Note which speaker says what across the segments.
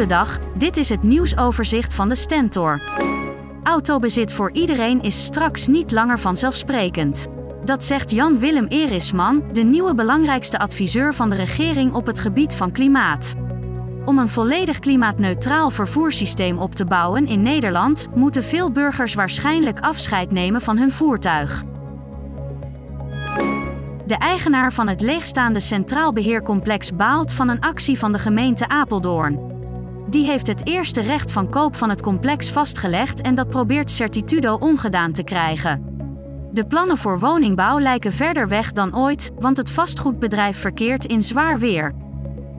Speaker 1: Goedendag, dit is het nieuwsoverzicht van de Stentor. Autobezit voor iedereen is straks niet langer vanzelfsprekend. Dat zegt Jan-Willem Erisman, de nieuwe belangrijkste adviseur van de regering op het gebied van klimaat. Om een volledig klimaatneutraal vervoerssysteem op te bouwen in Nederland, moeten veel burgers waarschijnlijk afscheid nemen van hun voertuig. De eigenaar van het leegstaande Centraal Beheercomplex baalt van een actie van de gemeente Apeldoorn. Die heeft het eerste recht van koop van het complex vastgelegd en dat probeert Certitudo ongedaan te krijgen. De plannen voor woningbouw lijken verder weg dan ooit, want het vastgoedbedrijf verkeert in zwaar weer.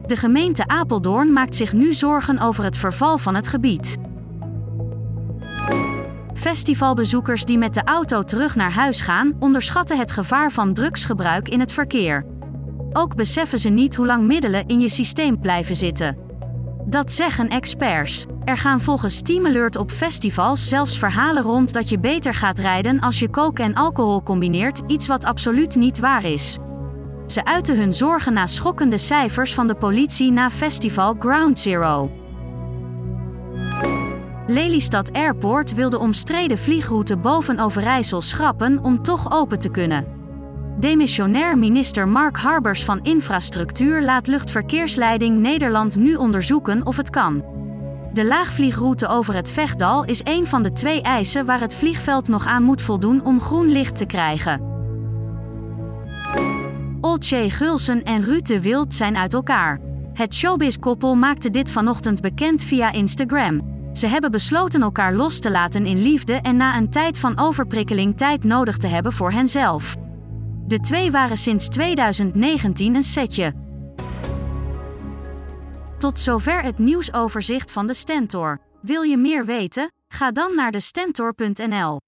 Speaker 1: De gemeente Apeldoorn maakt zich nu zorgen over het verval van het gebied. Festivalbezoekers die met de auto terug naar huis gaan, onderschatten het gevaar van drugsgebruik in het verkeer. Ook beseffen ze niet hoe lang middelen in je systeem blijven zitten. Dat zeggen experts. Er gaan volgens Team Alert op festivals zelfs verhalen rond dat je beter gaat rijden als je koken en alcohol combineert, iets wat absoluut niet waar is. Ze uiten hun zorgen na schokkende cijfers van de politie na festival Ground Zero. Lelystad Airport wil de omstreden vliegroute boven Overijssel schrappen om toch open te kunnen. Demissionair minister Mark Harbers van Infrastructuur laat Luchtverkeersleiding Nederland nu onderzoeken of het kan. De laagvliegroute over het Vechtdal is een van de twee eisen waar het vliegveld nog aan moet voldoen om groen licht te krijgen. Olcay Gulsen en Ruud de Wild zijn uit elkaar. Het showbiz-koppel maakte dit vanochtend bekend via Instagram. Ze hebben besloten elkaar los te laten in liefde en na een tijd van overprikkeling tijd nodig te hebben voor henzelf. De twee waren sinds 2019 een setje. Tot zover het nieuwsoverzicht van de Stentor. Wil je meer weten? Ga dan naar de Stentor.nl.